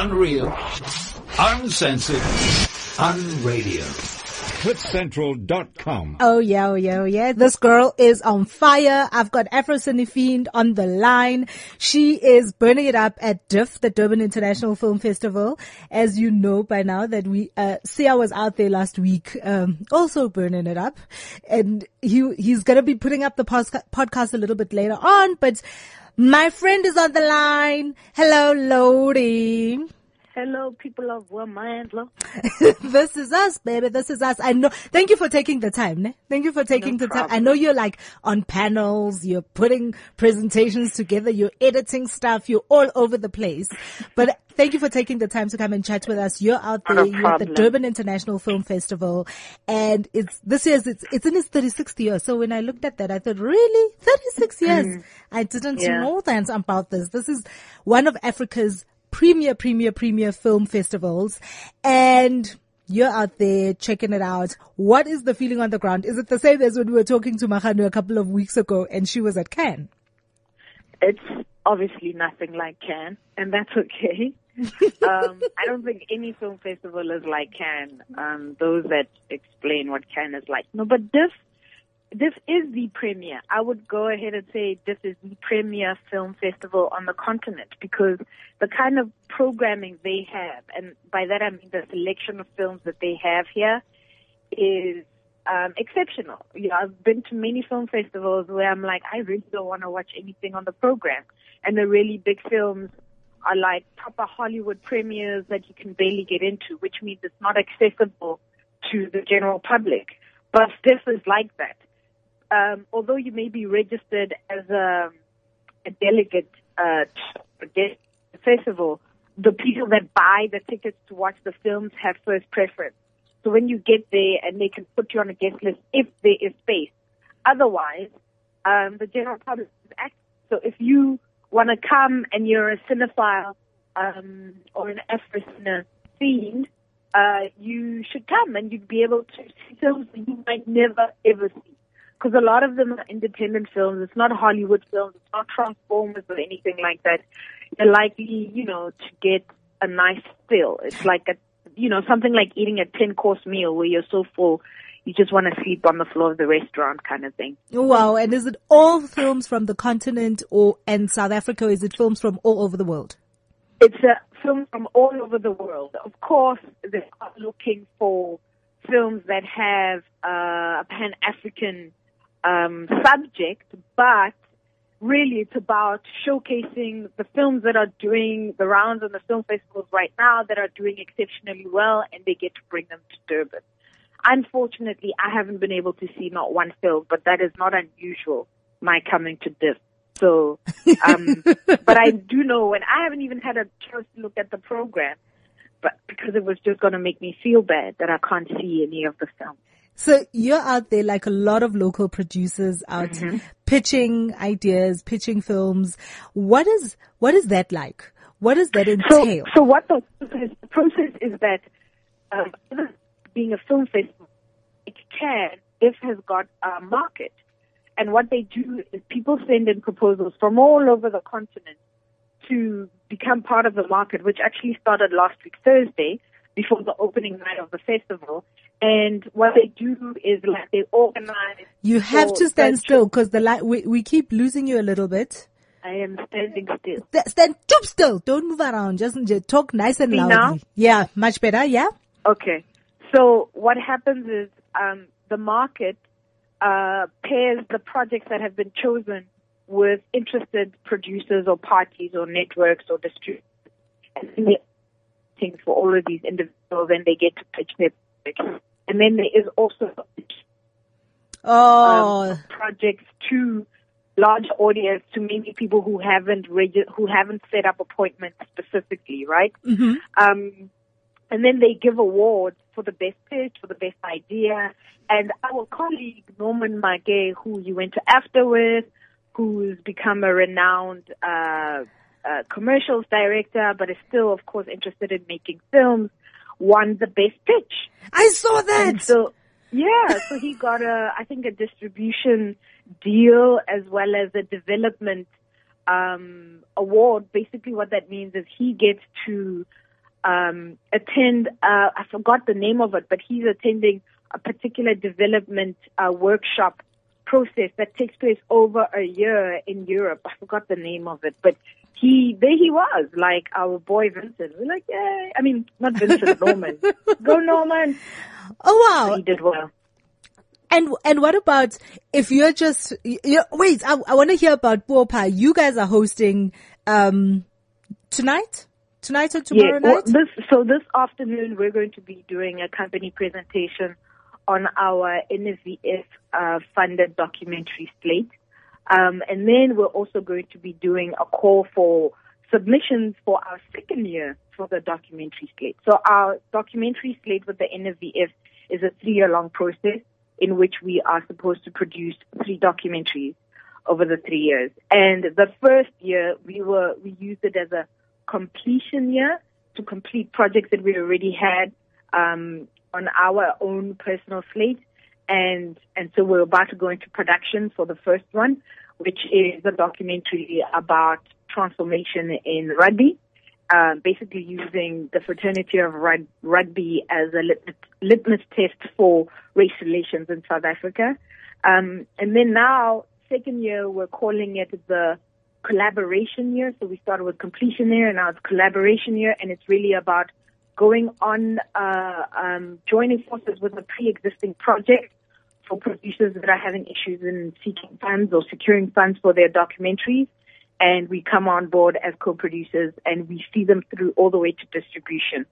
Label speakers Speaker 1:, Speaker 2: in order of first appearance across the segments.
Speaker 1: Unreal. Uncensored. Unradio.
Speaker 2: CliffCentral.com.
Speaker 3: Oh yeah, oh yeah, oh yeah. This girl is on fire. I've got Afro Cine Fiend on the line. She is burning it up at DIFF, the Durban International Film Festival. As you know by now that we, uh, Sia was out there last week, um, also burning it up. And he, he's gonna be putting up the podcast a little bit later on, but my friend is on the line. Hello, Lodi.
Speaker 4: Hello, people of Wamandla.
Speaker 3: this is us, baby. This is us. I know. Thank you for taking the time. Ne? Thank you for taking
Speaker 4: No
Speaker 3: the time. I know you're like on panels, you're putting presentations together, you're editing stuff, you're all over the place. But thank you for taking the time to come and chat with us. You're out there,
Speaker 4: a
Speaker 3: you're at the. Durban International Film Festival and it's, this year's, it's, it's in its 36th year. So when I looked at that, I thought, really? 36 years? Mm-hmm. I didn't.
Speaker 4: Yeah.
Speaker 3: know that about this. This is one of Africa's premier, premier, premier film festivals. And you're out there checking it out. What is the feeling on the ground? Is it the same as when we were talking to Mahanu a couple of weeks ago and she was at Cannes?
Speaker 4: It's obviously nothing like Cannes, and that's okay. um, I don't think any film festival is like Cannes. Um, those that explain what Cannes is like. No, but this this is the premier. I would go ahead and say this is the premier film festival on the continent because the kind of programming they have, and by that I mean the selection of films that they have here, is um, exceptional. You know, I've been to many film festivals where I'm like, I really don't want to watch anything on the program, and the really big films are like proper Hollywood premieres that you can barely get into, which means it's not accessible to the general public. But this is like that. Um, although you may be registered as a, a delegate uh, to a festival, the people that buy the tickets to watch the films have first preference. So when you get there and they can put you on a guest list if there is space. Otherwise, um, the general public is active. So if you want to come and you're a cinephile um, or an Afro-cine fiend, uh, you should come and you'd be able to see films that you might never ever see. Because a lot of them are independent films. It's not Hollywood films. It's not Transformers or anything like that. You're likely, you know, to get a nice fill. It's like a, you know, something like eating a 10 course meal where you're so full you just want to sleep on the floor of the restaurant kind of thing.
Speaker 3: Wow. And is it all films from the continent or, and South Africa? Is it films from all over the world?
Speaker 4: It's a film from all over the world. Of course, they are looking for films that have uh, a pan-African um, subject, but really it's about showcasing the films that are doing the rounds on the film festivals right now that are doing exceptionally well, and they get to bring them to Durban. Unfortunately, I haven't been able to see not one film, but that is not unusual. My coming to this. So, um, but I do know when I haven't even had a chance to look at the program, but because it was just going to make me feel bad that I can't see any of the films.
Speaker 3: So you're out there like a lot of local producers out
Speaker 4: Mm-hmm.
Speaker 3: pitching ideas, pitching films. What is, what is that like? What does that entail?
Speaker 4: so so what the process, the process is that um, being a film festival, it can, if has got a market. And what they do is people send in proposals from all over the continent to become part of the market, which actually started last week Thursday before the opening night of the festival. And what they do is like they organize.
Speaker 3: You have to stand still because the light, we, we keep losing you a little bit.
Speaker 4: I am standing still.
Speaker 3: St- Stand stoop still. Don't move around. Just, just talk nice and
Speaker 4: See
Speaker 3: loudly.
Speaker 4: now?
Speaker 3: Yeah, much better. Yeah.
Speaker 4: Okay. So what happens is um, the market uh, pairs the projects that have been chosen with interested producers or parties or networks or distributors. And they things for all of these individuals and they get to pitch their projects. And then there is also
Speaker 3: Oh,
Speaker 4: um, projects to large audience to maybe people who haven't regi- who haven't set up appointments specifically, right?
Speaker 3: mhm.
Speaker 4: Um, and then they give awards for the best pitch, for the best idea. And our colleague Norman Maake, who you went to after with, who's become a renowned uh, uh, commercials director, but is still, of course, interested in making films, won the best pitch.
Speaker 3: I saw that.
Speaker 4: And so, yeah, so he got a, I think, a distribution deal as well as a development um, award. Basically, what that means is he gets to um, attend. Uh, I forgot the name of it, but he's attending a particular development uh, workshop process that takes place over a year in Europe. I forgot the name of it, but he there he was, like our boy Vincent. We're like, yeah. I mean, not Vincent Norman. Go Norman.
Speaker 3: Oh wow!
Speaker 4: He did well.
Speaker 3: And and what about if you're just you wait? I, I want to hear about Buopa. You guys are hosting um tonight, tonight or tomorrow
Speaker 4: yeah,
Speaker 3: night.
Speaker 4: well, this so this afternoon we're going to be doing a company presentation on our NFVF uh, funded documentary slate. Um, and then we're also going to be doing a call for submissions for our second year for the documentary slate. So our documentary slate with the NFVF is a three year long process in which we are supposed to produce three documentaries over the three years. And the first year we were, we used it as a completion year to complete projects that we already had, um, on our own personal slate. And, and so we're about to go into production for the first one, which is a documentary about transformation in rugby. Uh, basically using the fraternity of rug- rugby as a litmus, litmus test for race relations in South Africa. Um, and then now, second year, we're calling it the collaboration year. So we started with completion year and now it's collaboration year and it's really about going on, uh, um, joining forces with a pre-existing project for producers that are having issues in seeking funds or securing funds for their documentaries. And we come on board as co-producers and we see them through all the way to distribution.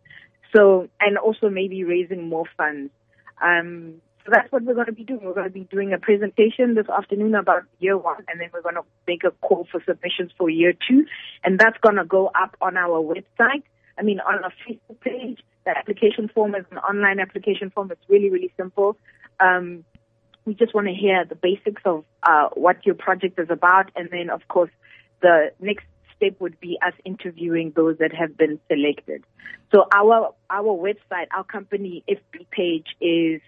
Speaker 4: So, and also maybe raising more funds. Um, so that's what we're going to be doing. We're going to be doing a presentation this afternoon about year one, and then we're going to make a call for submissions for year two, and that's going to go up on our website. I mean, on our Facebook page. The application form is an online application form. It's really, really simple. Um, we just want to hear the basics of uh, what your project is about, and then, of course, the next step would be us interviewing those that have been selected. So our our website, our company FB page is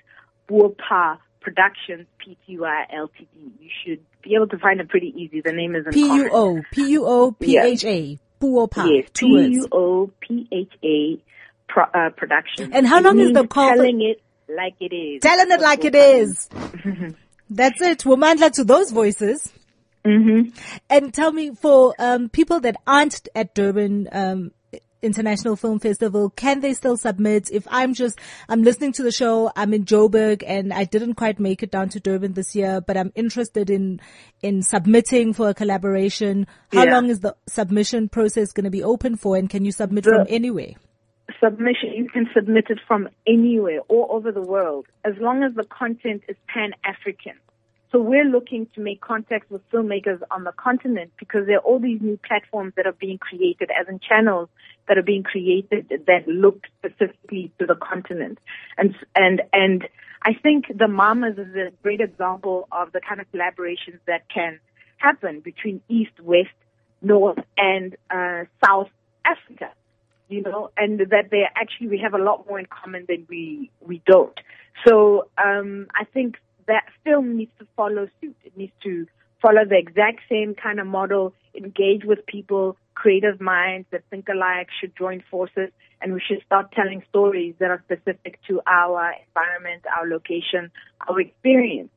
Speaker 4: Buopa Productions Pty Ltd. You should be able to find it pretty easy. The name is
Speaker 3: P U O P U O P H A Buopa.
Speaker 4: Yes,
Speaker 3: Two
Speaker 4: P
Speaker 3: words.
Speaker 4: U O P H A pro, uh, Productions.
Speaker 3: And how long is the call
Speaker 4: Telling it like it is.
Speaker 3: Telling it like it is. That's it. Womandla to those voices.
Speaker 4: Mm-hmm.
Speaker 3: And tell me, for um, people that aren't at Durban um, International Film Festival, can they still submit? If I'm just, I'm listening to the show, I'm in Joburg, and I didn't quite make it down to Durban this year, but I'm interested in in submitting for a collaboration. How
Speaker 4: Yeah.
Speaker 3: long is the submission process going to be open for, and can you submit
Speaker 4: The-
Speaker 3: from anywhere?
Speaker 4: Submission, you can submit it from anywhere, all over the world, as long as the content is pan-African. So we're looking to make contacts with filmmakers on the continent because there are all these new platforms that are being created, as in channels that are being created that look specifically to the continent. And, and, and I think the Mamas is a great example of the kind of collaborations that can happen between East, West, North, and uh, South Africa you know, and that they actually we have a lot more in common than we we don't. So um, I think that film needs to follow suit. It needs to follow the exact same kind of model, engage with people, creative minds that think alike should join forces, and we should start telling stories that are specific to our environment, our location, our experience.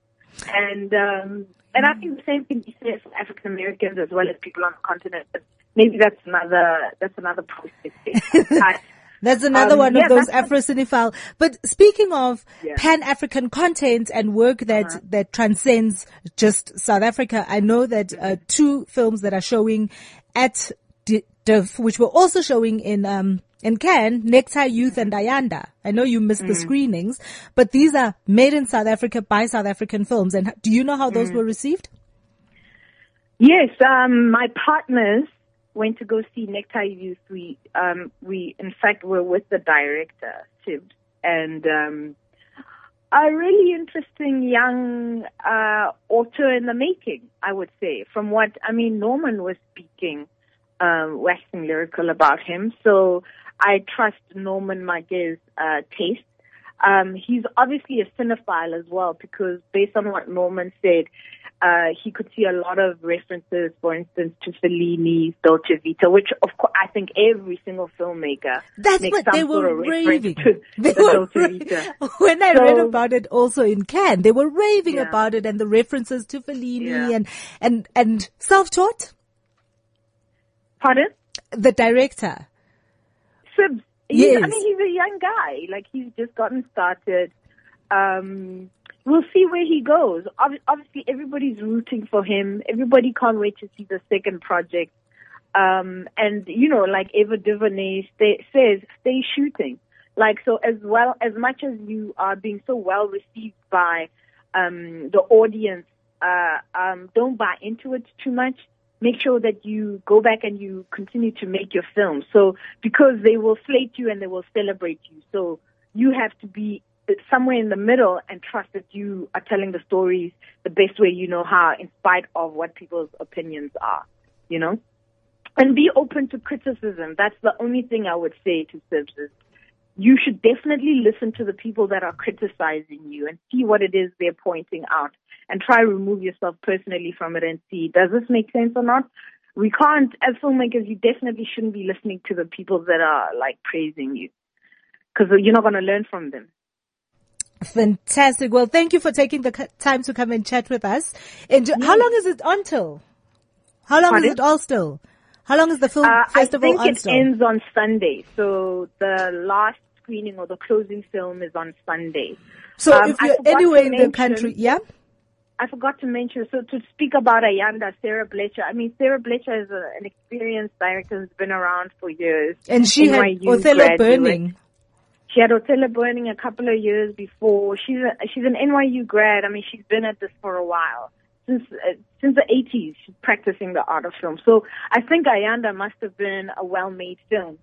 Speaker 4: And um, and I think the same can be said for African Americans as well as people on the continent. But maybe that's another that's another process.
Speaker 3: That's another
Speaker 4: Um,
Speaker 3: one
Speaker 4: yeah,
Speaker 3: of those
Speaker 4: that's-
Speaker 3: Afro cinephile. But speaking of
Speaker 4: Yeah.
Speaker 3: Pan African content and work that
Speaker 4: Uh-huh.
Speaker 3: that transcends just South Africa, I know that uh, two films that are showing at D- DIF, which were also showing in um in Cannes, Necktie Youth and Ayanda. I know you missed
Speaker 4: Mm.
Speaker 3: the screenings, but these are made in South Africa by South African films. And do you know how
Speaker 4: Mm.
Speaker 3: those were received?
Speaker 4: Yes, um, my partners went to go see Necktie Youth. We, um, we in fact were with the director, Sib, and um, a really interesting young uh, author in the making, I would say. From what I mean, Norman was speaking, um, waxing lyrical about him. So I trust Norman Maake's uh, taste. Um, he's obviously a cinephile as well because based on what Norman said, uh, he could see a lot of references, for instance, to Fellini's Dolce Vita, which of course I think every single filmmaker
Speaker 3: That's
Speaker 4: makes
Speaker 3: what
Speaker 4: some
Speaker 3: they
Speaker 4: sort
Speaker 3: were raving.
Speaker 4: to
Speaker 3: They
Speaker 4: the
Speaker 3: were
Speaker 4: Dolce Vita.
Speaker 3: when I read about it also in Cannes, they were raving
Speaker 4: Yeah.
Speaker 3: about it and the references to Fellini
Speaker 4: Yeah.
Speaker 3: and, and, and self-taught,
Speaker 4: Pardon?
Speaker 3: the director.
Speaker 4: Sibs.
Speaker 3: Yes.
Speaker 4: I mean, he's a young guy. Like he's just gotten started. Um, we'll see where he goes. Obviously, everybody's rooting for him. Everybody can't wait to see the second project. Um, and you know, like Ava DuVernay stay, says, stay shooting. Like so, as well as much as you are being so well received by um, the audience, uh, um, don't buy into it too much. Make sure that you go back and you continue to make your film. So because they will slate you and they will celebrate you, so you have to be somewhere in the middle and trust that you are telling the stories the best way you know how, in spite of what people's opinions are. You know and be open to criticism. That's the only thing I would say to Sibs is you should definitely listen to the people that are criticizing you and see what it is they're pointing out and try remove yourself personally from it and see does this make sense or not. We can't, as filmmakers, you definitely shouldn't be listening to the people that are like praising you because you're not going to learn from them.
Speaker 3: Fantastic. Well, thank you for taking the time to come and chat with us. And how long is it until? How long
Speaker 4: Pardon?
Speaker 3: is it all still? How long is the film
Speaker 4: Uh, I
Speaker 3: festival
Speaker 4: think
Speaker 3: on
Speaker 4: it
Speaker 3: still?
Speaker 4: ends on Sunday. So the last screening or the closing film is on Sunday.
Speaker 3: so
Speaker 4: um,
Speaker 3: if you're anywhere in the country, yeah?
Speaker 4: I forgot to mention, so to speak about Ayanda, Sara Blecher, I mean, Sara Blecher is a, an experienced director who's been around for years.
Speaker 3: And she had Othello
Speaker 4: graduate.
Speaker 3: Burning.
Speaker 4: She had Othello Burning a couple of years before. She's a, she's an NYU grad. I mean, she's been at this for a while. Since uh, since the 80s, she's practicing the art of film. So I think Ayanda must have been a well-made film.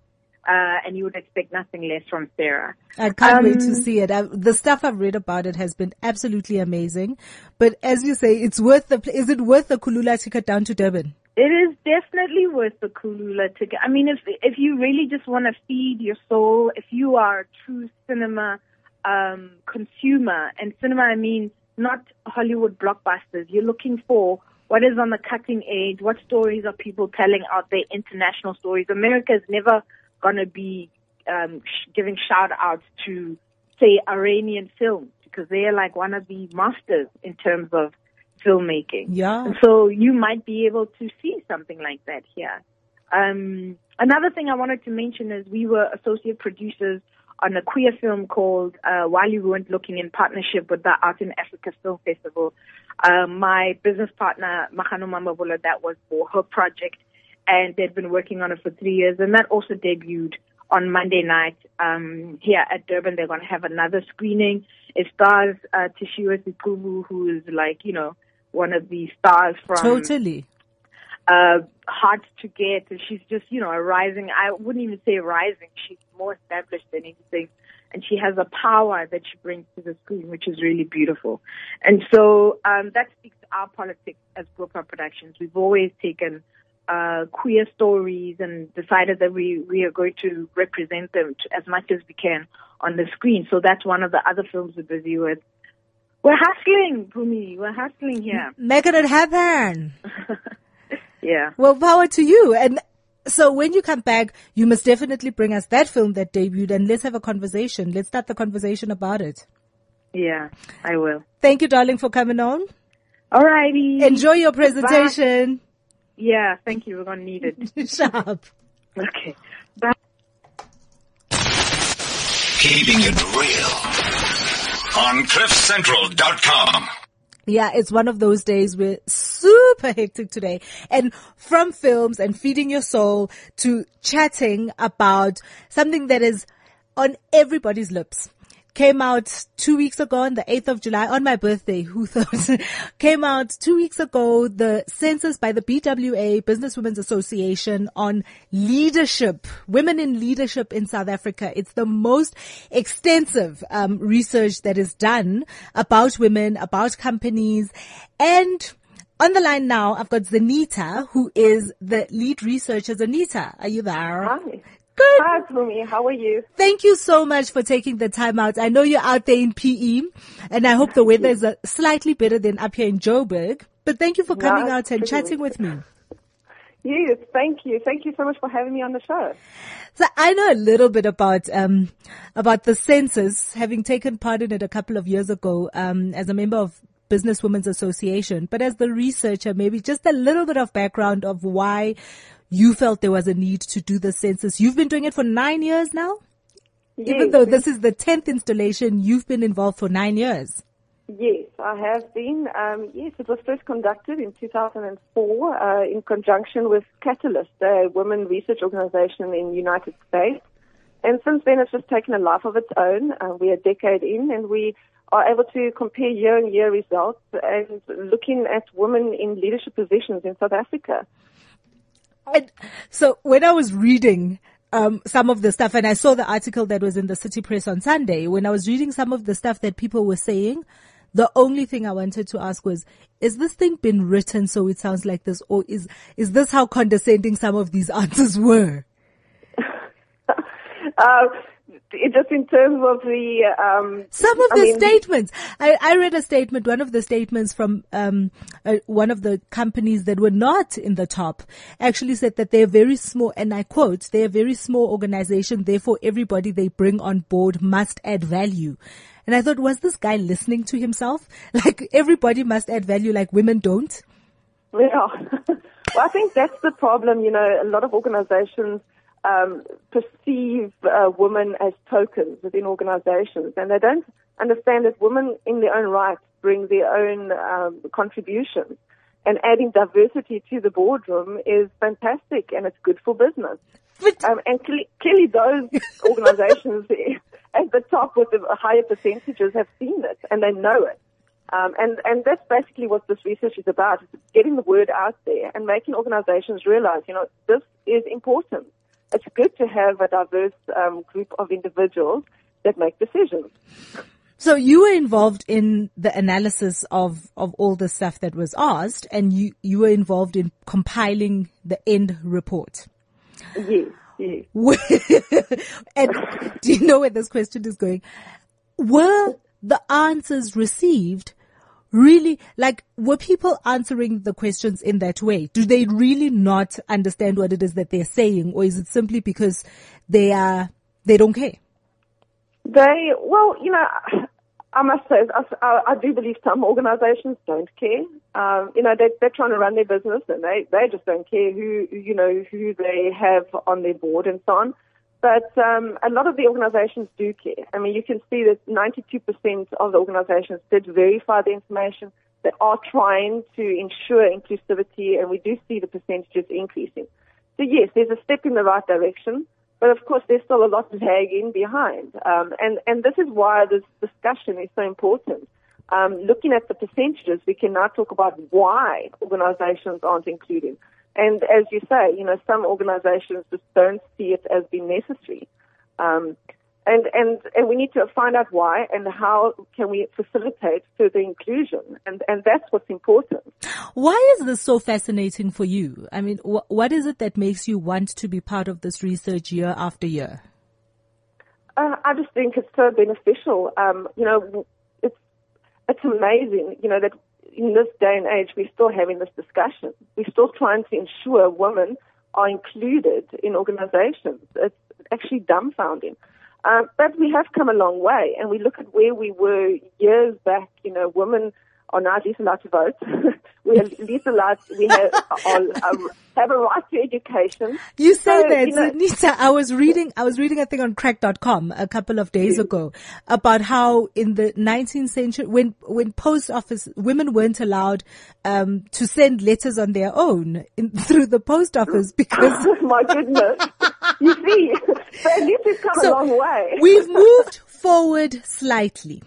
Speaker 4: Uh, and you would expect nothing less from Sara.
Speaker 3: I can't wait to
Speaker 4: Um,
Speaker 3: see it. I, the stuff I've read about it has been absolutely amazing. But as you say, it's worth the, pl- is it worth the Kulula ticket down to Durban?
Speaker 4: It is definitely worth the Kulula ticket. I mean, if if you really just want to feed your soul, if you are a true cinema um, consumer, and cinema, I mean not Hollywood blockbusters. You're looking for what is on the cutting edge. What stories are people telling out there? International stories. America is never going to be um, sh- giving shout outs to say Iranian films because they are like one of the masters in terms of filmmaking.
Speaker 3: Yeah.
Speaker 4: And so you might be able to see something like that here. Um, another thing I wanted to mention is we were associate producers on a queer film called uh, While You Weren't Looking in partnership with the Out in Africa Film Festival. Um, my business partner, Mahano Mamabula, that was for her project, and they'd been working on it for three years, and that also debuted on Monday night um, here at Durban. They're going to have another screening. It stars uh, Thishiwe Ziqubu, who is like, you know, one of the stars from
Speaker 3: Totally.
Speaker 4: uh, hard to get. And she's just, you know, a rising, I wouldn't even say rising. She's more established than anything. And she has a power that she brings to the screen, which is really beautiful. And so, um, that speaks to our politics as Bropa Productions. We've always taken, uh, queer stories and decided that we, we are going to represent them to, as much as we can on the screen. So that's one of the other films we're busy with. We're hustling, Pumi. We're hustling here.
Speaker 3: Making it happen.
Speaker 4: Yeah.
Speaker 3: Well, power to you. And so when you come back, you must definitely bring us that film that debuted and let's have a conversation. Let's start the conversation about it.
Speaker 4: Yeah, I will.
Speaker 3: Thank you, darling, for coming on.
Speaker 4: Alrighty.
Speaker 3: Enjoy your presentation.
Speaker 4: Yeah, thank you. We're gonna need it.
Speaker 3: Sharp.
Speaker 4: Okay. Bye.
Speaker 1: Keeping it real on CliffCentral.com.
Speaker 3: Yeah, it's one of those days we're super hectic today. And from films and feeding your soul to chatting about something that is on everybody's lips. Came out two weeks ago on the 8th of July on my birthday. Who thought? Came out two weeks ago, the census by the BWA, Business Women's Association on leadership, women in leadership in South Africa. It's the most extensive um, research that is done about women, about companies, and on the line now, I've got Zanita, who is the lead researcher. Zanita, are you there?
Speaker 2: Hi.
Speaker 3: Good.
Speaker 2: Hi, Pumi. How are you?
Speaker 3: Thank you so much for taking the time out. I know you're out there in PE, and I hope the weather is uh, slightly better than up here in Joburg. But thank you for coming
Speaker 2: No,
Speaker 3: out and chatting with me.
Speaker 2: Yes, thank you. Thank you so much for having me on the show.
Speaker 3: So I know a little bit about um about the census, having taken part in it a couple of years ago um as a member of Business Women's Association, but as the researcher, maybe just a little bit of background of why you felt there was a need to do the census. You've been doing it for nine years now? Even though this is the 10th installation, you've been involved for nine years.
Speaker 2: Yes, I have been. Um, yes, it was first conducted in 2004 uh, in conjunction with Catalyst, a women research organization in the United States. And since then, it's just taken a life of its own. Uh, we're a decade in, and we are able to compare year-on-year results and looking at women in leadership positions in South Africa.
Speaker 3: And so when I was reading um, some of the stuff, and I saw the article that was in the City Press on Sunday, when I was reading some of the stuff that people were saying, the only thing I wanted to ask was, is this thing been written so it sounds like this, or is is this how condescending some of these answers were?
Speaker 2: Uh, just in terms of the um,
Speaker 3: Some of
Speaker 2: I
Speaker 3: the
Speaker 2: mean-
Speaker 3: statements. I, I read a statement, one of the statements from um, uh, one of the companies that were not in the top actually said that they're very small, and I quote, they're a very small organization, therefore everybody they bring on board must add value. And I thought, was this guy listening to himself? Like everybody must add value like women don't?
Speaker 2: Yeah. well, I think that's the problem. You know, a lot of organizations um, perceive uh, women as tokens within organizations, and they don't understand that women, in their own right, bring their own um, contributions. And adding diversity to the boardroom is fantastic, and it's good for business. Um, and cle- clearly, those organizations at the top with the higher percentages have seen it and they know it. Um, and, and that's basically what this research is about, is getting the word out there and making organizations realize, you know, this is important. It's good to have a diverse um, group of individuals that make decisions.
Speaker 3: So you were involved in the analysis of, of all the stuff that was asked and you, you were involved in compiling the end report.
Speaker 2: Yes, yes.
Speaker 3: and do you know where this question is going? Were the answers received really, like, were people answering the questions in that way? Do they really not understand what it is that they're saying or is it simply because they are, they don't care?
Speaker 2: They, well, you know, I must say, I, I do believe some organizations don't care. Um, you know, they, they're trying to run their business and they, they just don't care who, you know, who they have on their board and so on. But um, a lot of the organizations do care. I mean, you can see that 92% of the organizations did verify the information. They are trying to ensure inclusivity, and we do see the percentages increasing. So yes, there's a step in the right direction. But of course, there's still a lot lagging behind. Um, and, and this is why this discussion is so important. Um, looking at the percentages, we can now talk about why organizations aren't included. And as you say, you know, some organizations just don't see it as being necessary. Um, and, and, and we need to find out why and how can we facilitate further inclusion. And, and that's what's important.
Speaker 3: Why is this so fascinating for you? I mean, wh- what is it that makes you want to be part of this research year after year?
Speaker 2: Uh, I just think it's so beneficial. Um, you know, it's it's amazing. You know that in this day and age we're still having this discussion. We're still trying to ensure women are included in organizations. It's actually dumbfounding. Um, but we have come a long way, and we look at where we were years back. You know, women are now at least allowed to vote. we are at least allowed. We have are, are, have a right to education.
Speaker 3: You say
Speaker 2: So,
Speaker 3: that,
Speaker 2: you know-
Speaker 3: Nita. I was reading, I was reading a thing on crack.com a couple of days ago about how in the 19th century, when, when post office, women weren't allowed, um, to send letters on their own in, through the post office because
Speaker 2: My goodness. you see, so at least we've come a long way.
Speaker 3: we've moved forward slightly.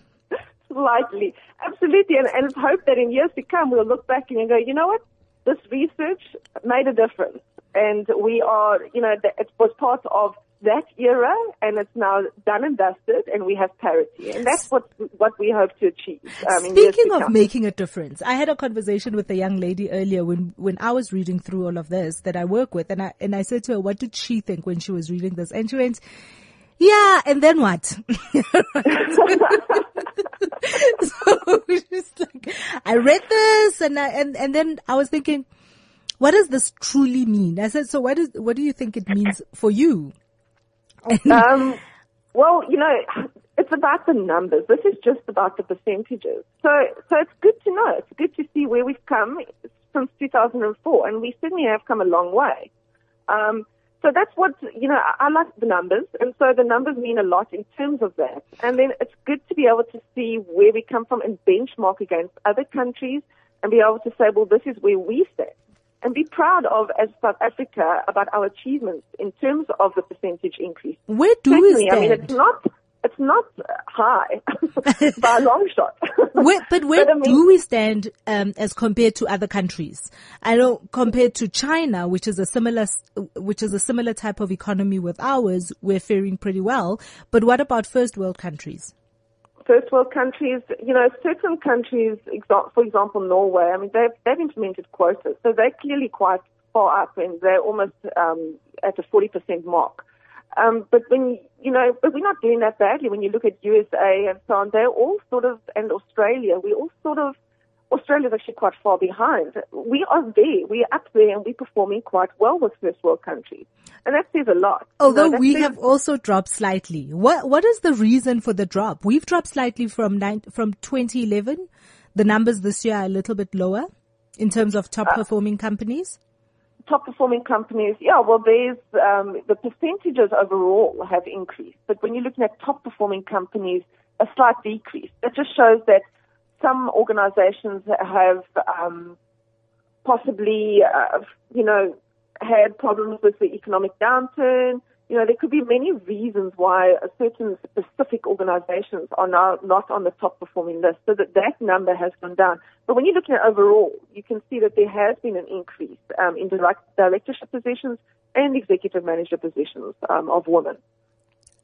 Speaker 2: Slightly. Absolutely. And, and hope that in years to come we'll look back and go, you know what? This research made a difference. And we are, you know, it was part of that era and it's now done and dusted and we have parity. And that's what, what we hope to achieve. Um, in
Speaker 3: Speaking of making a difference, I had a conversation with a young lady earlier when, when I was reading through all of this that I work with and I, and I said to her, what did she think when she was reading this? And she went, Yeah, and then what? so just like, I read this and I, and, and then I was thinking, what does this truly mean? I said, so what is, what do you think it means for you?
Speaker 2: um, well, you know, it's about the numbers. This is just about the percentages. So, so it's good to know. It's good to see where we've come since 2004, and we certainly have come a long way. Um, so that's what, you know, I, I like the numbers, and so the numbers mean a lot in terms of that. And then it's good to be able to see where we come from and benchmark against other countries and be able to say, well, this is where we stand. And be proud of, as South Africa, about our achievements in terms of the percentage increase.
Speaker 3: Where do we stand?
Speaker 2: I mean, it's not, it's not high by a long shot.
Speaker 3: Where, but where
Speaker 2: But I mean-
Speaker 3: do we stand um, as compared to other countries? I know compared to China, which is a similar, which is a similar type of economy with ours, we're faring pretty well. But what about first world countries?
Speaker 2: first world countries, you know, certain countries, for example, Norway, I mean, they've, they've implemented quotas, so they're clearly quite far up and they're almost um, at the 40% mark. Um, but when, you know, but we're not doing that badly when you look at USA and so on. They're all sort of, and Australia, we all sort of, Australia's actually quite far behind. We are there, we're up there and we're performing quite well with first world countries. And that says a lot. You know,
Speaker 3: Although we
Speaker 2: says-
Speaker 3: have also dropped slightly. What what is the reason for the drop? We've dropped slightly from nine, from 2011. The numbers this year are a little bit lower in terms of top performing companies.
Speaker 2: Top performing companies, yeah, well, there's um, the percentages overall have increased, but when you're looking at top performing companies, a slight decrease. That just shows that some organizations have um, possibly, uh, you know, had problems with the economic downturn. You know, there could be many reasons why certain specific organizations are now not on the top performing list, so that that number has gone down. But when you're looking at overall, you can see that there has been an increase um, in direct, directorship positions and executive manager positions um, of women.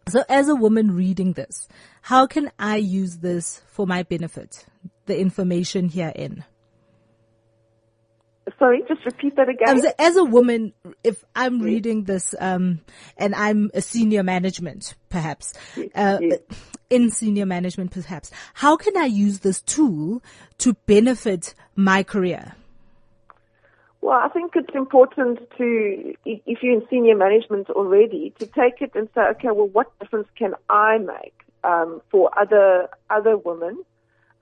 Speaker 3: So as a woman reading this, how can I use this for my benefit? The information herein.
Speaker 2: Sorry, just repeat that again.
Speaker 3: Um, so as a woman, if I'm reading this, um, and I'm a senior management, perhaps, uh,
Speaker 2: yes.
Speaker 3: in senior management, perhaps, how can I use this tool to benefit my career?
Speaker 2: Well, I think it's important to, if you're in senior management already, to take it and say, okay, well, what difference can I make um, for other other women,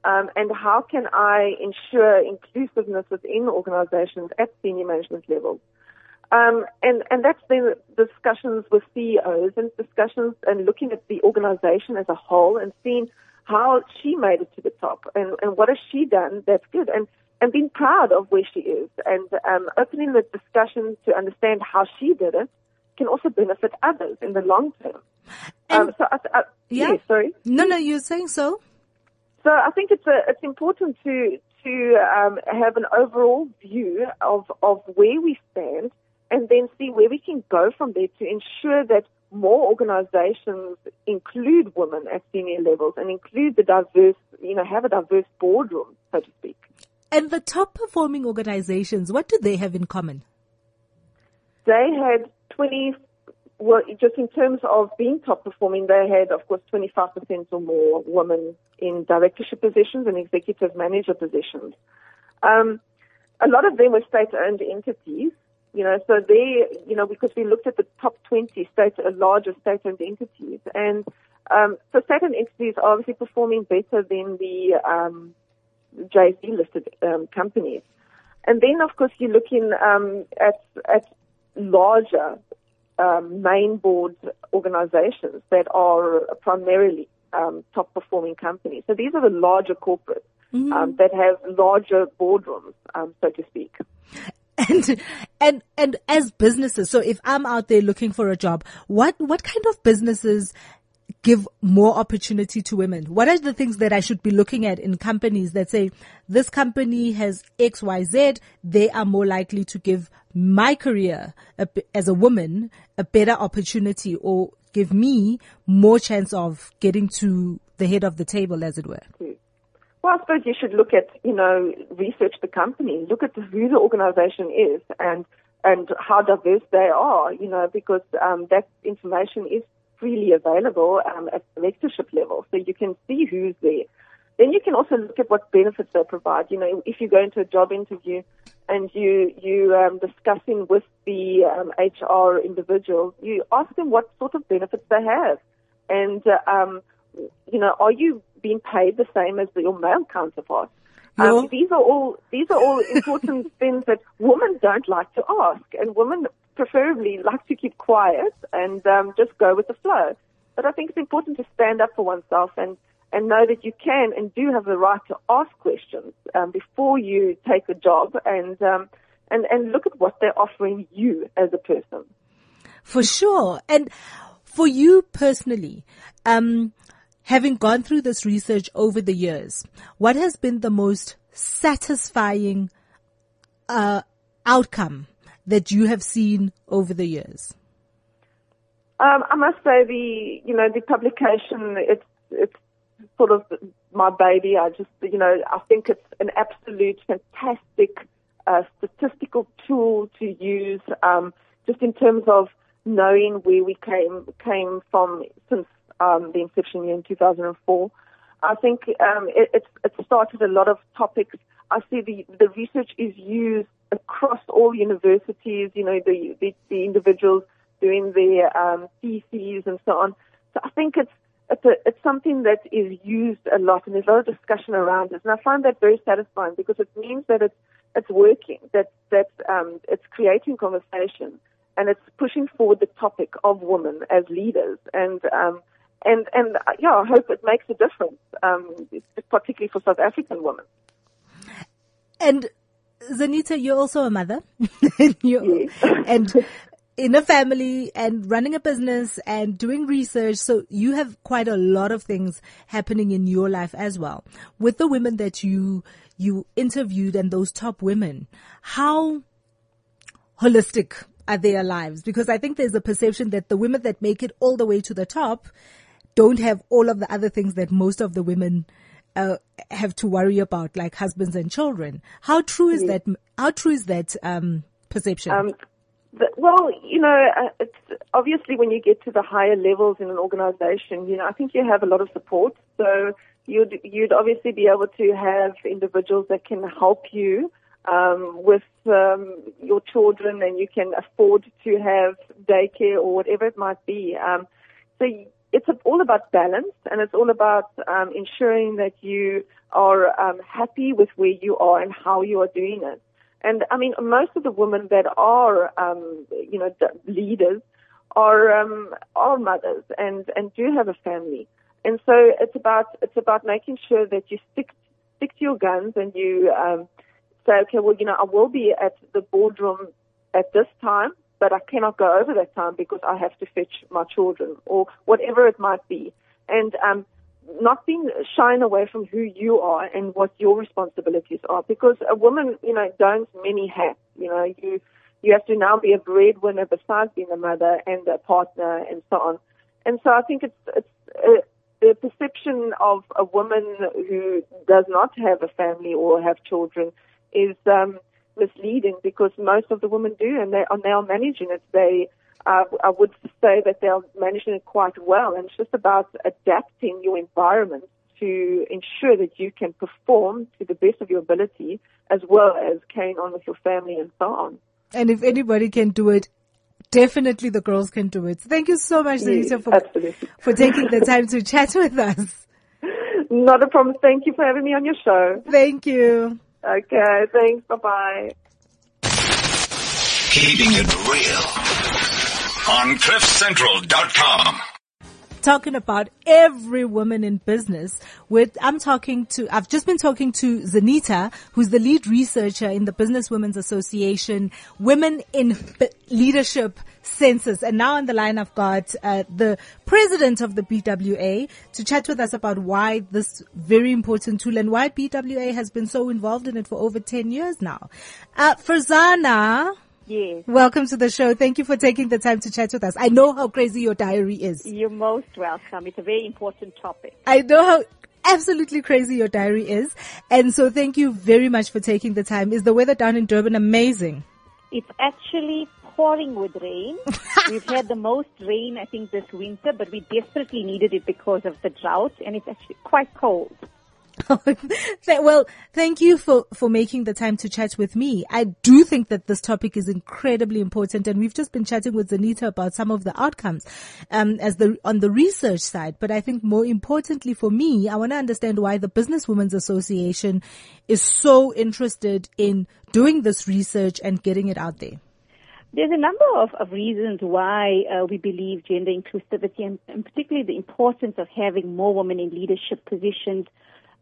Speaker 2: um, and how can I ensure inclusiveness within organizations at senior management levels? Um, and and that's the discussions with CEOs and discussions and looking at the organization as a whole and seeing how she made it to the top and, and what has she done that's good and and being proud of where she is and um, opening the discussion to understand how she did it can also benefit others in the long term.
Speaker 3: And-
Speaker 2: um, so I, I,
Speaker 3: Yeah.
Speaker 2: yes, sorry.
Speaker 3: No, no, you're saying so?
Speaker 2: So I think it's a, it's important to to um, have an overall view of of where we stand, and then see where we can go from there to ensure that more organizations include women at senior levels and include the diverse, you know, have a diverse boardroom, so to speak.
Speaker 3: And the top performing organizations, what do they have in common?
Speaker 2: They had 20, well, just in terms of being top performing, they had, of course, 25% or more women in directorship positions and executive manager positions. Um, a lot of them were state-owned entities, you know, so they, you know, because we looked at the top 20 state, uh, larger state-owned entities, and um, so state-owned entities are obviously performing better than the um, JSE listed um, companies. And then, of course, you're looking um, at at larger um, main board organizations that are primarily um, top performing companies. So these are the larger corporates um, that have larger boardrooms, um, so to speak.
Speaker 3: And, and, and as businesses, so if I'm out there looking for a job, what, what kind of businesses give more opportunity to women? What are the things that I should be looking at in companies that say this company has X, Y, Z? They are more likely to give my career a as a woman a better opportunity or give me more chance of getting to the head of the table, as it were.
Speaker 2: Well, I suppose you should look at, you know, research the company, look at who the organization is and, and how diverse they are, you know, because um, that information is freely available um, at the lectureship level, so you can see who's there. Then you can also look at what benefits they provide. You know, if you go into a job interview and you you um, discussing with the um, HR individual, you ask them what sort of benefits they have, and uh, um, you know, are you being paid the same as your male counterparts?
Speaker 3: No.
Speaker 2: Um, these are all these are all important things that women don't like to ask, and women preferably like to keep quiet and um, just go with the flow. But I think it's important to stand up for oneself and and know that you can and do have the right to ask questions um, before you take a job and um, and and look at what they're offering you as a person.
Speaker 3: For sure. And for you personally, um, having gone through this research over the years, what has been the most satisfying uh, outcome that you have seen over the years?
Speaker 2: Um, I must say the you know the publication it's it's sort of my baby. I just you know I think it's an absolute fantastic uh, statistical tool to use um, just in terms of knowing where we came came from since um, the inception year in 2004. I think um, it, it, started a lot of topics. I see the, the research is used across all universities, you know, the, the, the individuals doing their um, theses and so on. So I think it's, it's, a, it's something that is used a lot and there's a lot of discussion around it. And I find that very satisfying because it means that it's, it's working, that, that um, it's creating conversation and it's pushing forward the topic of women as leaders. And um, and and uh, yeah, I hope it makes a difference, um, particularly for South African women.
Speaker 3: And Zanita, you're also a mother,
Speaker 2: Yes.
Speaker 3: and in a family and running a business and doing research. So you have quite a lot of things happening in your life as well. With the women that you you interviewed and those top women, how holistic are their lives? Because I think there's a perception that the women that make it all the way to the top don't have all of the other things that most of the women uh, have to worry about, like husbands and children. How true is that? How true is that um, perception?
Speaker 2: Um, well, you know, uh, it's obviously when you get to the higher levels in an organization, you know, I think you have a lot of support. So you'd you'd obviously be able to have individuals that can help you um, with um, your children, and you can afford to have daycare or whatever it might be. Um, so it's all about balance, and it's all about um, ensuring that you are um, happy with where you are and how you are doing it. And I mean, most of the women that are, um, you know, leaders are um, are mothers and and do have a family. And so it's about it's about making sure that you stick stick to your guns and you um, say, okay, well, you know, I will be at the boardroom at this time, but I cannot go over that time because I have to fetch my children or whatever it might be. And um, not being shying away from who you are and what your responsibilities are because a woman, you know, dons many hats. You know, you you have to now be a breadwinner besides being a mother and a partner and so on. And so I think it's it's uh, the perception of a woman who does not have a family or have children is um, misleading because most of the women do, and they are now managing it. They, uh, I would say that they're managing it quite well, and it's just about adapting your environment to ensure that you can perform to the best of your ability, as well as carrying on with your family and so on.
Speaker 3: And if anybody can do it, definitely the girls can do it. Thank you so much,
Speaker 2: Yes,
Speaker 3: Zanita, for,
Speaker 2: absolutely.
Speaker 3: for taking the time to chat with us.
Speaker 2: Not a problem. Thank you for having me on your show.
Speaker 3: Thank you.
Speaker 2: Okay, thanks. Bye bye.
Speaker 1: Keeping it real on CliffCentral.com.
Speaker 3: talking about every woman in business with, I'm talking to, I've just been talking to Zanita, who's the lead researcher in the Business Women's Association Women in B- Leadership Census. And now on the line, I've got uh, the president of the BWA to chat with us about why this very important tool and why BWA has been so involved in it for over 10 years now. Uh, Farzana,
Speaker 5: Yes,
Speaker 3: welcome to the show. Thank you for taking the time to chat with us. I know how crazy your diary is.
Speaker 5: you're most welcome. It's a very important topic.
Speaker 3: I know how absolutely crazy your diary is. And so thank you very much for taking the time. Is the weather down in Durban amazing?
Speaker 5: It's actually pouring with rain. We've had the most rain, I think, this winter, but we desperately needed it because of the drought, and it's actually quite cold.
Speaker 3: Well, thank you for, for making the time to chat with me. I do think that this topic is incredibly important and we've just been chatting with Zanita about some of the outcomes, um, as the, on the research side. But I think more importantly for me, I want to understand why the Businesswomen's Association is so interested in doing this research and getting it out there.
Speaker 5: There's a number of, of reasons why uh, we believe gender inclusivity and, and particularly the importance of having more women in leadership positions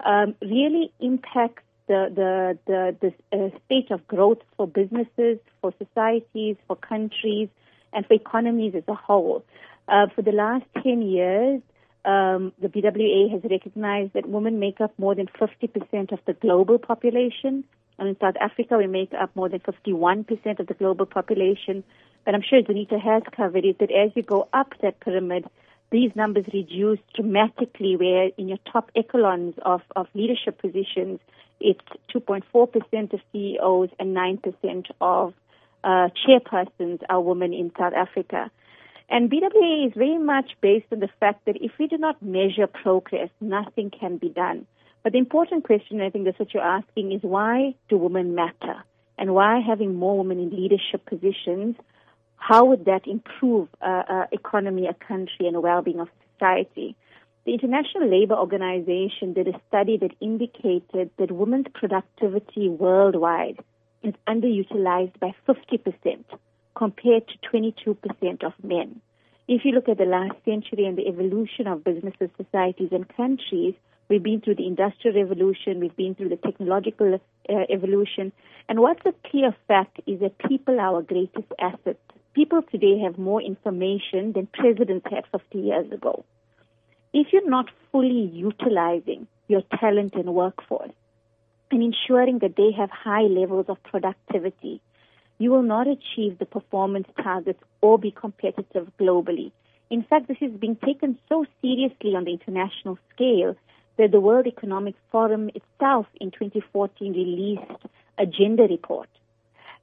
Speaker 5: um, really impacts the the the, the uh, state of growth for businesses, for societies, for countries, and for economies as a whole. Uh, for the last 10 years, um, the BWA has recognized that women make up more than 50% of the global population. And in South Africa, we make up more than 51% of the global population. But I'm sure Zanita has covered it that as you go up that pyramid, these numbers reduce dramatically where in your top echelons of, of leadership positions, it's 2.4% of CEOs and 9% of uh, chairpersons are women in South Africa. And BWA is very much based on the fact that if we do not measure progress, nothing can be done. But the important question, I think that's what you're asking, is why do women matter? And why having more women in leadership positions how would that improve uh, uh, economy, a country, and the well-being of society? The International Labour Organization did a study that indicated that women's productivity worldwide is underutilized by 50% compared to 22% of men. If you look at the last century and the evolution of businesses, societies, and countries, we've been through the industrial revolution, we've been through the technological uh, evolution, and what's a clear fact is that people are our greatest asset people today have more information than presidents had 50 years ago. If you're not fully utilizing your talent and workforce and ensuring that they have high levels of productivity, you will not achieve the performance targets or be competitive globally. In fact, this is being taken so seriously on the international scale that the World Economic Forum itself in 2014 released a gender report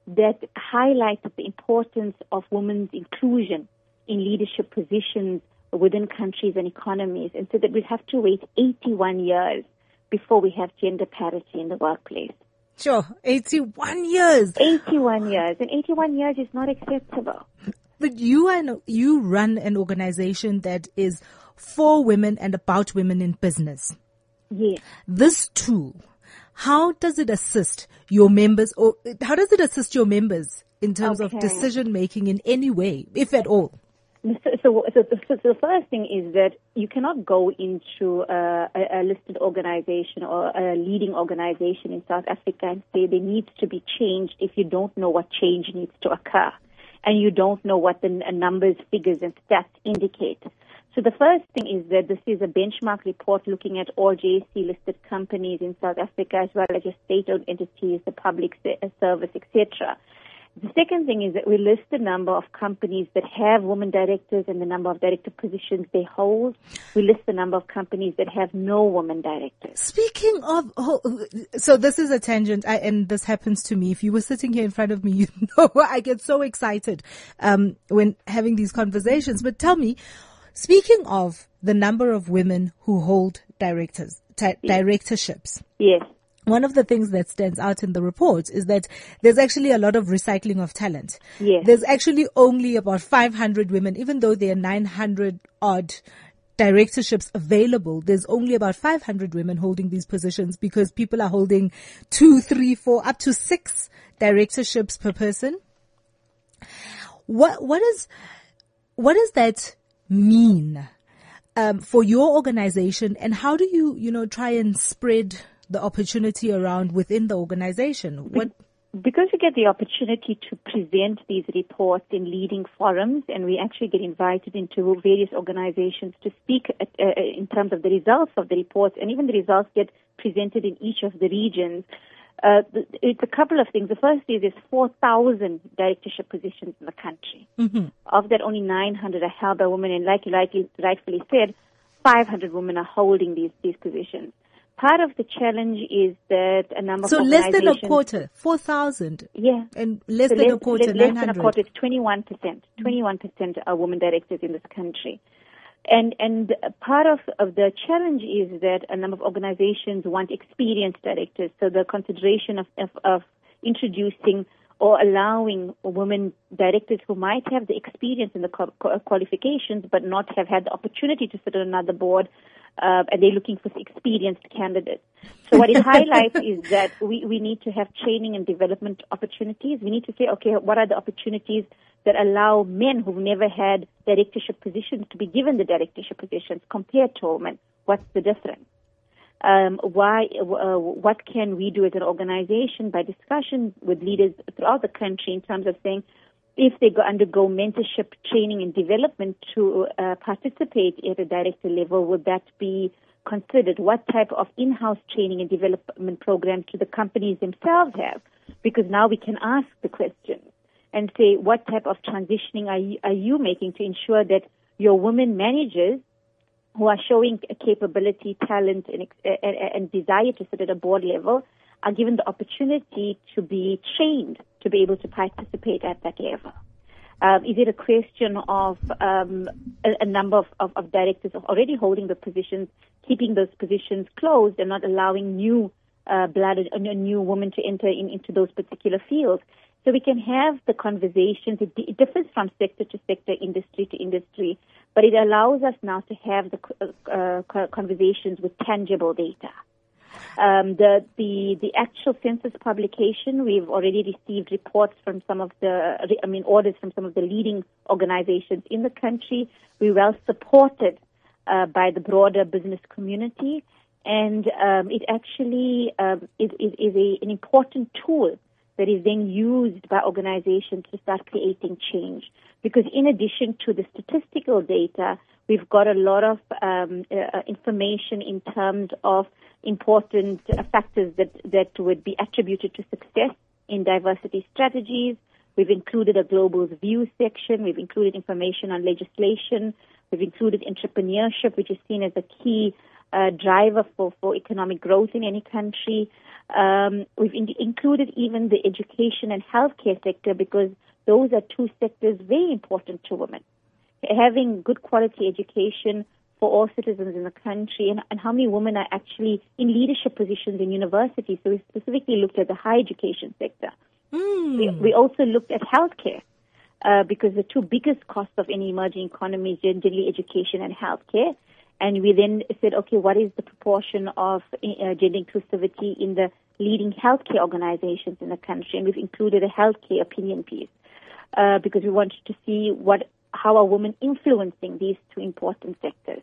Speaker 5: that highlighted the importance of women's inclusion in leadership positions within countries and economies, and so that we have to wait 81 years before we have gender parity in the workplace.
Speaker 3: Sure, 81 years.
Speaker 5: 81 years, and 81 years is not acceptable.
Speaker 3: But you and you run an organization that is for women and about women in business.
Speaker 5: Yes.
Speaker 3: This tool how does it assist your members or how does it assist your members in terms okay. of decision making in any way, if at all?
Speaker 5: So, so, so, so, the first thing is that you cannot go into a, a, listed organization or a leading organization in South Africa and say there needs to be change if you don't know what change needs to occur and you don't know what the numbers, figures, and stats indicate. So the first thing is that this is a benchmark report looking at all JSE listed companies in South Africa as well as your state-owned entities, the public uh, service, etc. The second thing is that we list the number of companies that have women directors and the number of director positions they hold. We list the number of companies that have no women directors.
Speaker 3: Speaking of, oh, so this is a tangent, I, and this happens to me. If you were sitting here in front of me, you know I get so excited um, when having these conversations. But tell me, Speaking of the number of women who hold directors, t- directorships.
Speaker 5: Yes.
Speaker 3: One of the things that stands out in the report is that there's actually a lot of recycling of talent.
Speaker 5: Yes.
Speaker 3: There's actually only about 500 women, even though there are 900 odd directorships available, there's only about 500 women holding these positions because people are holding two, three, four, up to six directorships per person. What, what is, what is that mean um, for your organization, and how do you, you know, try and spread the opportunity around within the organization? What
Speaker 5: because we get the opportunity to present these reports in leading forums, and we actually get invited into various organizations to speak at, uh, in terms of the results of the reports, and even the results get presented in each of the regions. Uh, it's a couple of things. The first is there's 4,000 directorship positions in the country.
Speaker 3: Mm-hmm.
Speaker 5: Of that, only 900 are held by women, and like you rightly, rightfully said, 500 women are holding these, these positions. part of the challenge is that a number
Speaker 3: So
Speaker 5: of
Speaker 3: less than a quarter, 4,000.
Speaker 5: Yeah.
Speaker 3: And less
Speaker 5: So
Speaker 3: than a quarter,
Speaker 5: less, less than a
Speaker 3: 900.
Speaker 5: quarter, 21%. 21% are women directors in this country. And, and part of, of the challenge is that a number of organizations want experienced directors. So the consideration of, of, of introducing or allowing women directors who might have the experience and the qual- qual- qualifications but not have had the opportunity to sit on another board, uh, and they're looking for experienced candidates. So what it highlights is that we, we need to have training and development opportunities. We need to say, okay, what are the opportunities that allow men who've never had directorship positions to be given the directorship positions compared to women? What's the difference? um, why, uh, what can we do as an organization by discussion with leaders throughout the country in terms of saying if they go undergo mentorship training and development to uh, participate at a director level, would that be considered? What type of in-house training and development programs do the companies themselves have? Because now we can ask the question and say, what type of transitioning are you, are you making to ensure that your women managers who are showing capability, talent, and, and, and desire to sit at a board level are given the opportunity to be trained to be able to participate at that level. Um, is it a question of um, a, a, number of, of, of, directors already holding the positions, keeping those positions closed and not allowing new uh, blood, a new woman to enter in, into those particular fields? So we can have the conversations. It, it differs from sector to sector, industry to industry, but it allows us now to have the uh, conversations with tangible data. Um, the, the the actual census publication, we've already received reports from some of the, I mean, orders from some of the leading organizations in the country. We're well supported uh, by the broader business community, and um, it actually um, is, is, is a, an important tool that is then used by organizations to start creating change. Because in addition to the statistical data, we've got a lot of um, uh, information in terms of important uh, factors that, that would be attributed to success in diversity strategies. We've included a global view section. We've included information on legislation. We've included entrepreneurship, which is seen as a key uh, driver for, for economic growth in any country. Um, we've in- included even the education and healthcare sector because those are two sectors very important to women. Having good quality education for all citizens in the country and, and how many women are actually in leadership positions in universities. So we specifically looked at the higher education sector.
Speaker 3: Mm.
Speaker 5: We, we also looked at healthcare. Uh, because the two biggest costs of any emerging economy is generally education and healthcare. And we then said, okay, what is the proportion of uh, gender inclusivity in the leading healthcare organizations in the country? And we've included a healthcare opinion piece uh, because we wanted to see what how are women influencing these two important sectors.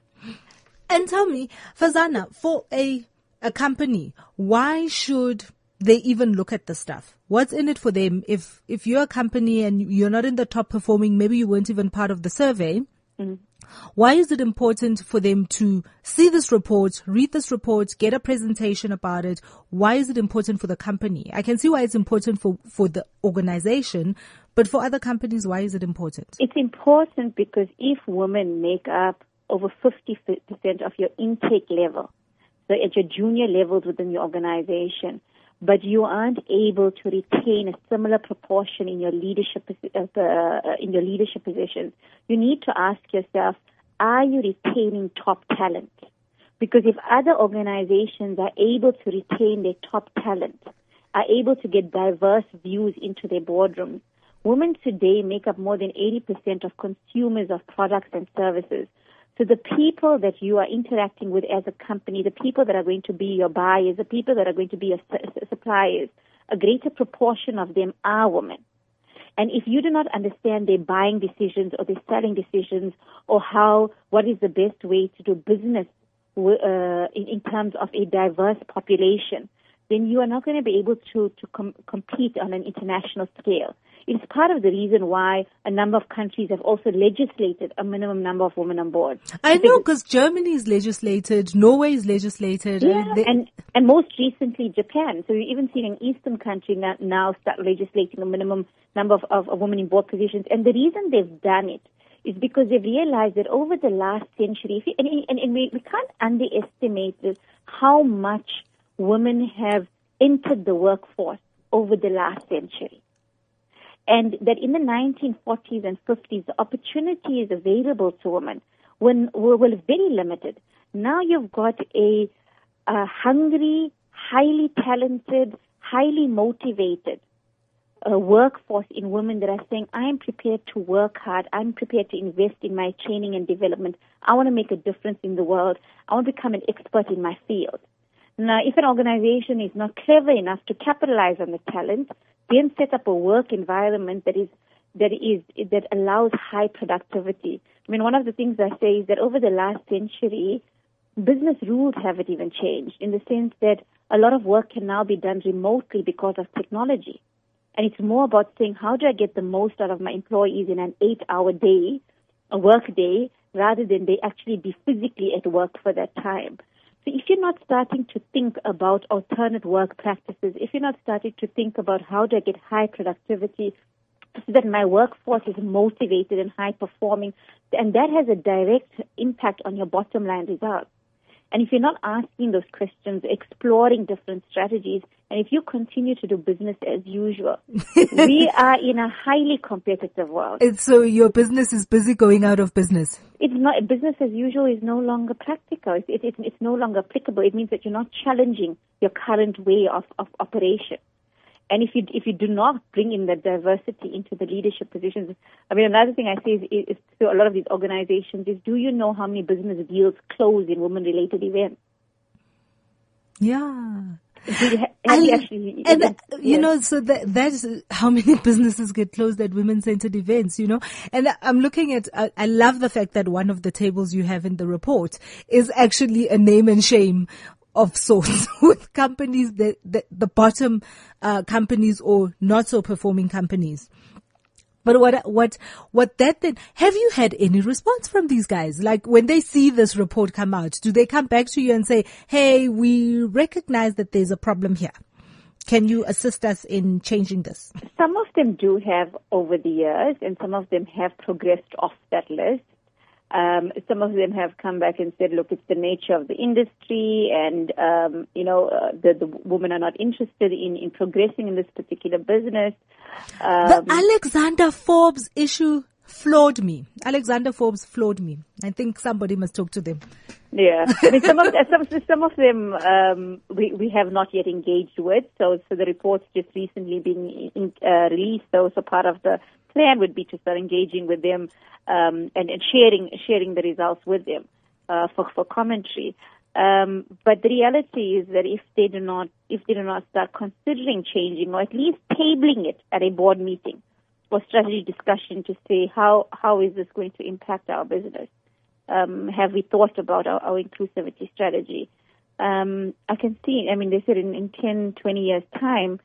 Speaker 3: And tell me, Fazana, for a a company, why should they even look at the stuff? What's in it for them? If if you're a company and you're not in the top performing, maybe you weren't even part of the survey.
Speaker 5: Mm-hmm.
Speaker 3: Why is it important for them to see this report, read this report, get a presentation about it? Why is it important for the company? I can see why it's important for, for the organization, but for other companies, why is it important?
Speaker 5: It's important because if women make up over 50% of your intake level, so at your junior levels within your organization, but you aren't able to retain a similar proportion in your leadership uh, in your leadership positions, you need to ask yourself: Are you retaining top talent? Because if other organizations are able to retain their top talent, are able to get diverse views into their boardrooms, women today make up more than 80% of consumers of products and services. So the people that you are interacting with as a company, the people that are going to be your buyers, the people that are going to be your suppliers, a greater proportion of them are women. And if you do not understand their buying decisions or their selling decisions or how, what is the best way to do business uh, in, in, terms of a diverse population, then you are not going to be able to, to com- compete on an international scale. It's part of the reason why a number of countries have also legislated a minimum number of women on board.
Speaker 3: I know because Germany is legislated, Norway is legislated.
Speaker 5: Yeah, and, they, and, and most recently Japan. So you're even seeing an Eastern country now, now start legislating a minimum number of, of, of women in board positions. And the reason they've done it is because they've realized that over the last century, and, and, and we, we can't underestimate this, how much women have entered the workforce over the last century. And that in the 1940s and 50s, the opportunities available to women were, were, were very limited. Now you've got a, a hungry, highly talented, highly motivated uh, workforce in women that are saying, I am prepared to work hard. I'm prepared to invest in my training and development. I want to make a difference in the world. I want to become an expert in my field. Now, if an organization is not clever enough to capitalize on the talent, then set up a work environment that is that is that allows high productivity. I mean, one of the things I say is that over the last century, business rules haven't even changed in the sense that a lot of work can now be done remotely because of technology. And it's more about saying, how do I get the most out of my employees in an eight hour day, a work day, rather than they actually be physically at work for that time. So if you're not starting to think about alternate work practices, if you're not starting to think about how do I get high productivity so that my workforce is motivated and high performing, and that has a direct impact on your bottom line results. And if you're not asking those questions, exploring different strategies, and if you continue to do business as usual, we are in a highly competitive world.
Speaker 3: And so your business is busy going out of business.
Speaker 5: It's not business as usual is no longer practical. It, it, it's no longer applicable. It means that you're not challenging your current way of, of operation. And if you if you do not bring in the diversity into the leadership positions, I mean, another thing I say is, is to a lot of these organizations is, do you know how many business deals close in women-related events?
Speaker 3: Yeah.
Speaker 5: And,
Speaker 3: actually, and uh, you know, so that that's how many businesses get closed at women-centered events, you know. And I'm looking at, uh, I love the fact that one of the tables you have in the report is actually a name and shame of sorts with companies that, that the bottom uh, companies or not so performing companies. But what, what, what that then, have you had any response from these guys? Like when they see this report come out, do they come back to you and say, Hey, we recognize that there's a problem here. Can you assist us in changing this?
Speaker 5: Some of them do have over the years and some of them have progressed off that list. Um, some of them have come back and said, look, it's the nature of the industry and, um, you know, uh, the, the women are not interested in, in progressing in this particular business.
Speaker 3: Um, the Alexander Forbes issue floored me. Alexander Forbes floored me. I think somebody must talk to them.
Speaker 5: Yeah, I mean, some of some some of them um, we we have not yet engaged with. So so the reports just recently being in, uh, released. So so part of the plan would be to start engaging with them um, and, and sharing sharing the results with them uh, for for commentary. Um, but the reality is that if they do not if they do not start considering changing or at least tabling it at a board meeting or strategy discussion to say how how is this going to impact our business? Um, have we thought about our, our inclusivity strategy? Um, I can see. I mean, they said in, in 10, 20 years time,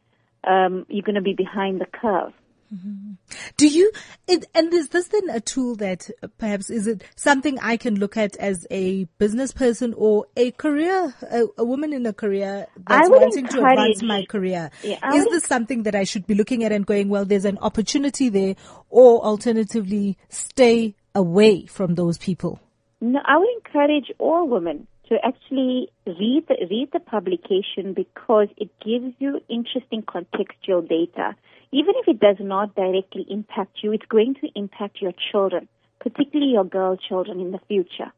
Speaker 5: um, you're going to be behind the curve.
Speaker 3: Mm-hmm. Do you, it, and is this then a tool that perhaps is it something I can look at as a business person or a career, a, a woman in a career that's wanting to advance my career? Yeah, is this something that I should be looking at and going, well, there's an opportunity there or alternatively stay away from those people?
Speaker 5: No, I would encourage all women to actually read the, read the publication because it gives you interesting contextual data even if it does not directly impact you, it's going to impact your children, particularly your girl children in the future.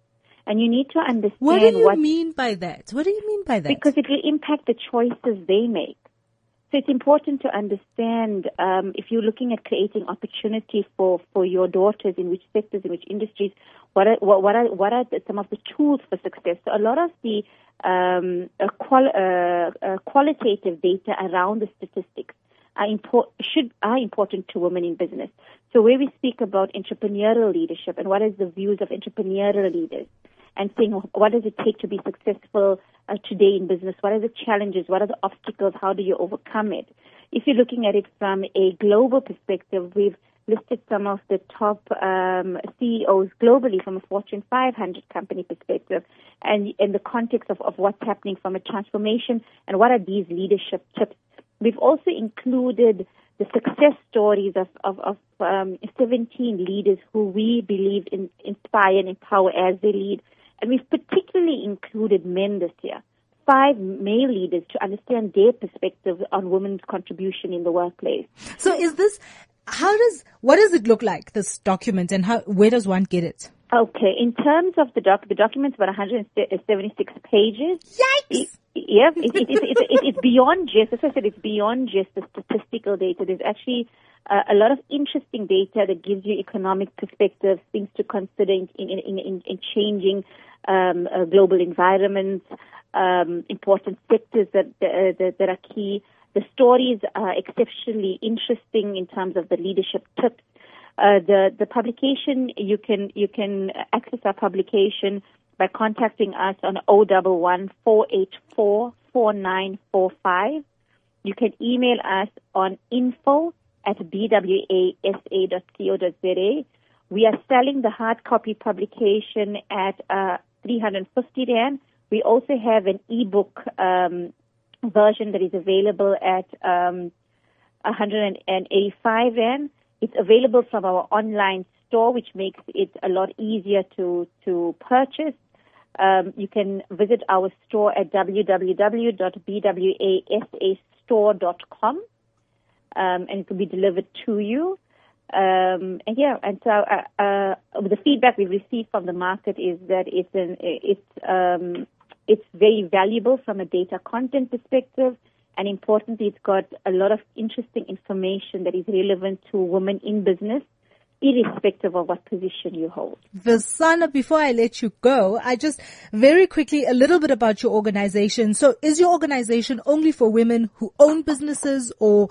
Speaker 5: And you need to understand
Speaker 3: what do you what, mean by that? What do you mean by that?
Speaker 5: Because it will impact the choices they make. So it's important to understand um, if you're looking at creating opportunity for, for your daughters in which sectors, in which industries, what are, what, what are, what are the, some of the tools for success? So a lot of the um, uh, qual, uh, uh, qualitative data around the statistics are should are important to women in business. So where we speak about entrepreneurial leadership and what is the views of entrepreneurial leaders, and saying what does it take to be successful uh, today in business? What are the challenges? What are the obstacles? How do you overcome it? If you're looking at it from a global perspective, we've listed some of the top um, CEOs globally from a Fortune 500 company perspective and in the context of, of what's happening from a transformation and what are these leadership tips We've also included the success stories of, of, of um, 17 leaders who we believe in, inspire and empower as they lead. And we've particularly included men this year. five male leaders to understand their perspective on women's contribution in the workplace.
Speaker 3: So is this, how does, what does it look like, this document, and how, where does one get it?
Speaker 5: Okay, in terms of the doc, the document's about 176 pages.
Speaker 3: Yikes!
Speaker 5: yeah, it, it, it, it, it's beyond just, as I said, it's beyond just the statistical data. There's actually uh, a lot of interesting data that gives you economic perspectives, things to consider in, in, in, in changing um, uh, global environments, um, important sectors that, uh, that, that are key. The stories are exceptionally interesting in terms of the leadership tips. Uh, the the publication you can you can access our publication by contacting us on 011 484 4945. You can email us on info at bwasa.co.za. We are selling the hard copy publication at uh, 350 Rand. We also have an ebook um, version that is available at um, 185 Rand. It's available from our online store, which makes it a lot easier to, to purchase. Um, you can visit our store at www.bwasastore.com, um, and it will be delivered to you. Um, and yeah, and so uh, uh, the feedback we've received from the market is that it's an, it's um, it's very valuable from a data content perspective, and importantly, it's got a lot of interesting information that is relevant to women in business irrespective of what position you hold.
Speaker 3: Fazana, before I let you go, I just very quickly a little bit about your organization. So is your organization only for women who own businesses or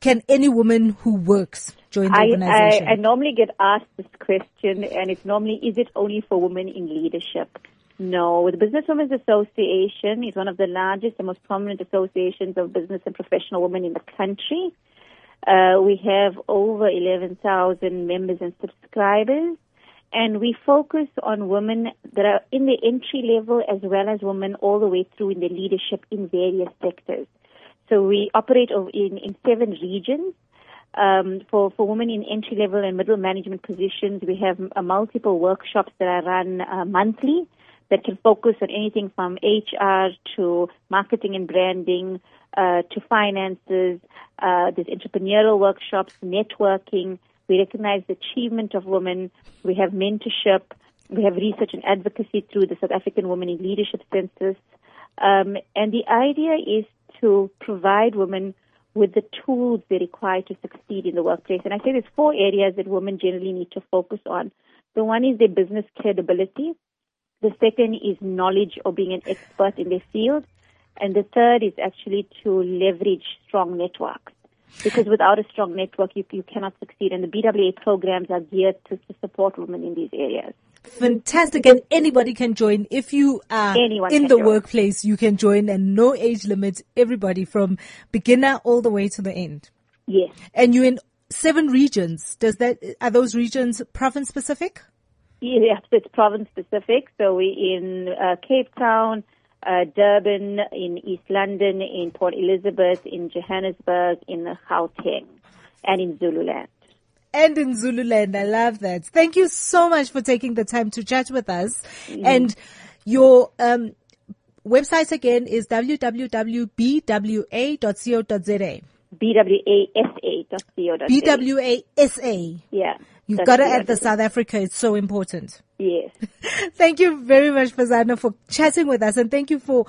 Speaker 3: can any woman who works join the
Speaker 5: I,
Speaker 3: organization?
Speaker 5: I, I normally get asked this question and it's normally, is it only for women in leadership? No, the Business Women's Association is one of the largest and most prominent associations of business and professional women in the country. Uh, we have over 11,000 members and subscribers, and we focus on women that are in the entry level as well as women all the way through in the leadership in various sectors. So we operate in, in seven regions. Um, for, for women in entry level and middle management positions, we have uh, multiple workshops that are run uh, monthly that can focus on anything from HR to marketing and branding, uh, to finances. Uh, there's entrepreneurial workshops, networking. We recognize the achievement of women. We have mentorship. We have research and advocacy through the South African Women in Leadership Census. Um, and the idea is to provide women with the tools they require to succeed in the workplace. And I say there's four areas that women generally need to focus on. The one is their business credibility. The second is knowledge or being an expert in their field. And the third is actually to leverage strong networks. Because without a strong network, you, you cannot succeed. And the BWA programs are geared to, to support women in these areas.
Speaker 3: Fantastic. And anybody can join. If you are
Speaker 5: Anyone
Speaker 3: in the
Speaker 5: join.
Speaker 3: workplace, you can join and no age limit. Everybody from beginner all the way to the end.
Speaker 5: Yes.
Speaker 3: And you're in seven regions. Does that, are those regions province specific?
Speaker 5: Yes, it's province specific. So we're in uh, Cape Town, uh, Durban, in East London, in Port Elizabeth, in Johannesburg, in the Gauteng, and in Zululand.
Speaker 3: and in Zululand. I love that. Thank you so much for taking the time to chat with us. And your um, website again is www.bwa.co.za.
Speaker 5: BWASA.co.za.
Speaker 3: BWASA.
Speaker 5: Yeah.
Speaker 3: You've got to add the. South Africa. It's so important.
Speaker 5: Yes.
Speaker 3: Thank you very much, Fazana, for chatting with us. And thank you for,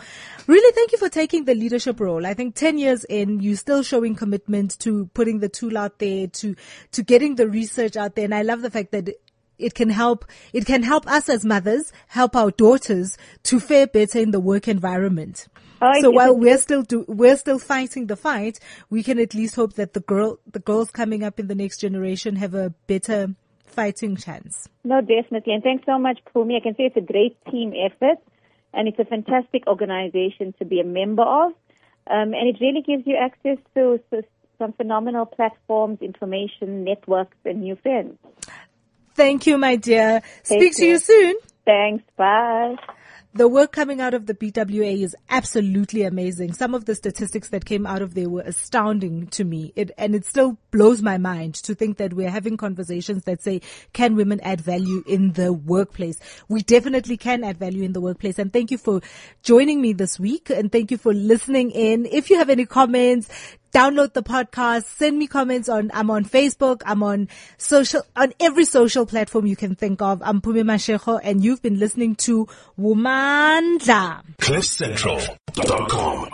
Speaker 3: really thank you for taking the leadership role. I think 10 years in, you're still showing commitment to putting the tool out there, to, to getting the research out there. And I love the fact that it can help, it can help us as mothers, help our daughters to fare better in the work environment.
Speaker 5: Oh,
Speaker 3: so while we're still do, we're still fighting the fight, we can at least hope that the girl, the girls coming up in the next generation have a better fighting chance.
Speaker 5: No, definitely. And thanks so much, Pumi. I can say it's a great team effort and it's a fantastic organization to be a member of. Um, and it really gives you access to, to some phenomenal platforms, information, networks, and new friends.
Speaker 3: Thank you, my dear. Speak to you soon.
Speaker 5: Thanks. Bye.
Speaker 3: The work coming out of the BWA is absolutely amazing. Some of the statistics that came out of there were astounding to me. It, and it still blows my mind to think that we're having conversations that say, can women add value in the workplace? We definitely can add value in the workplace. And thank you for joining me this week and thank you for listening in. If you have any comments, download the podcast, send me comments on, I'm on Facebook, I'm on social, on every social platform you can think of. I'm Pumi Mashego and you've been listening to Womandla.
Speaker 1: CliffCentral.com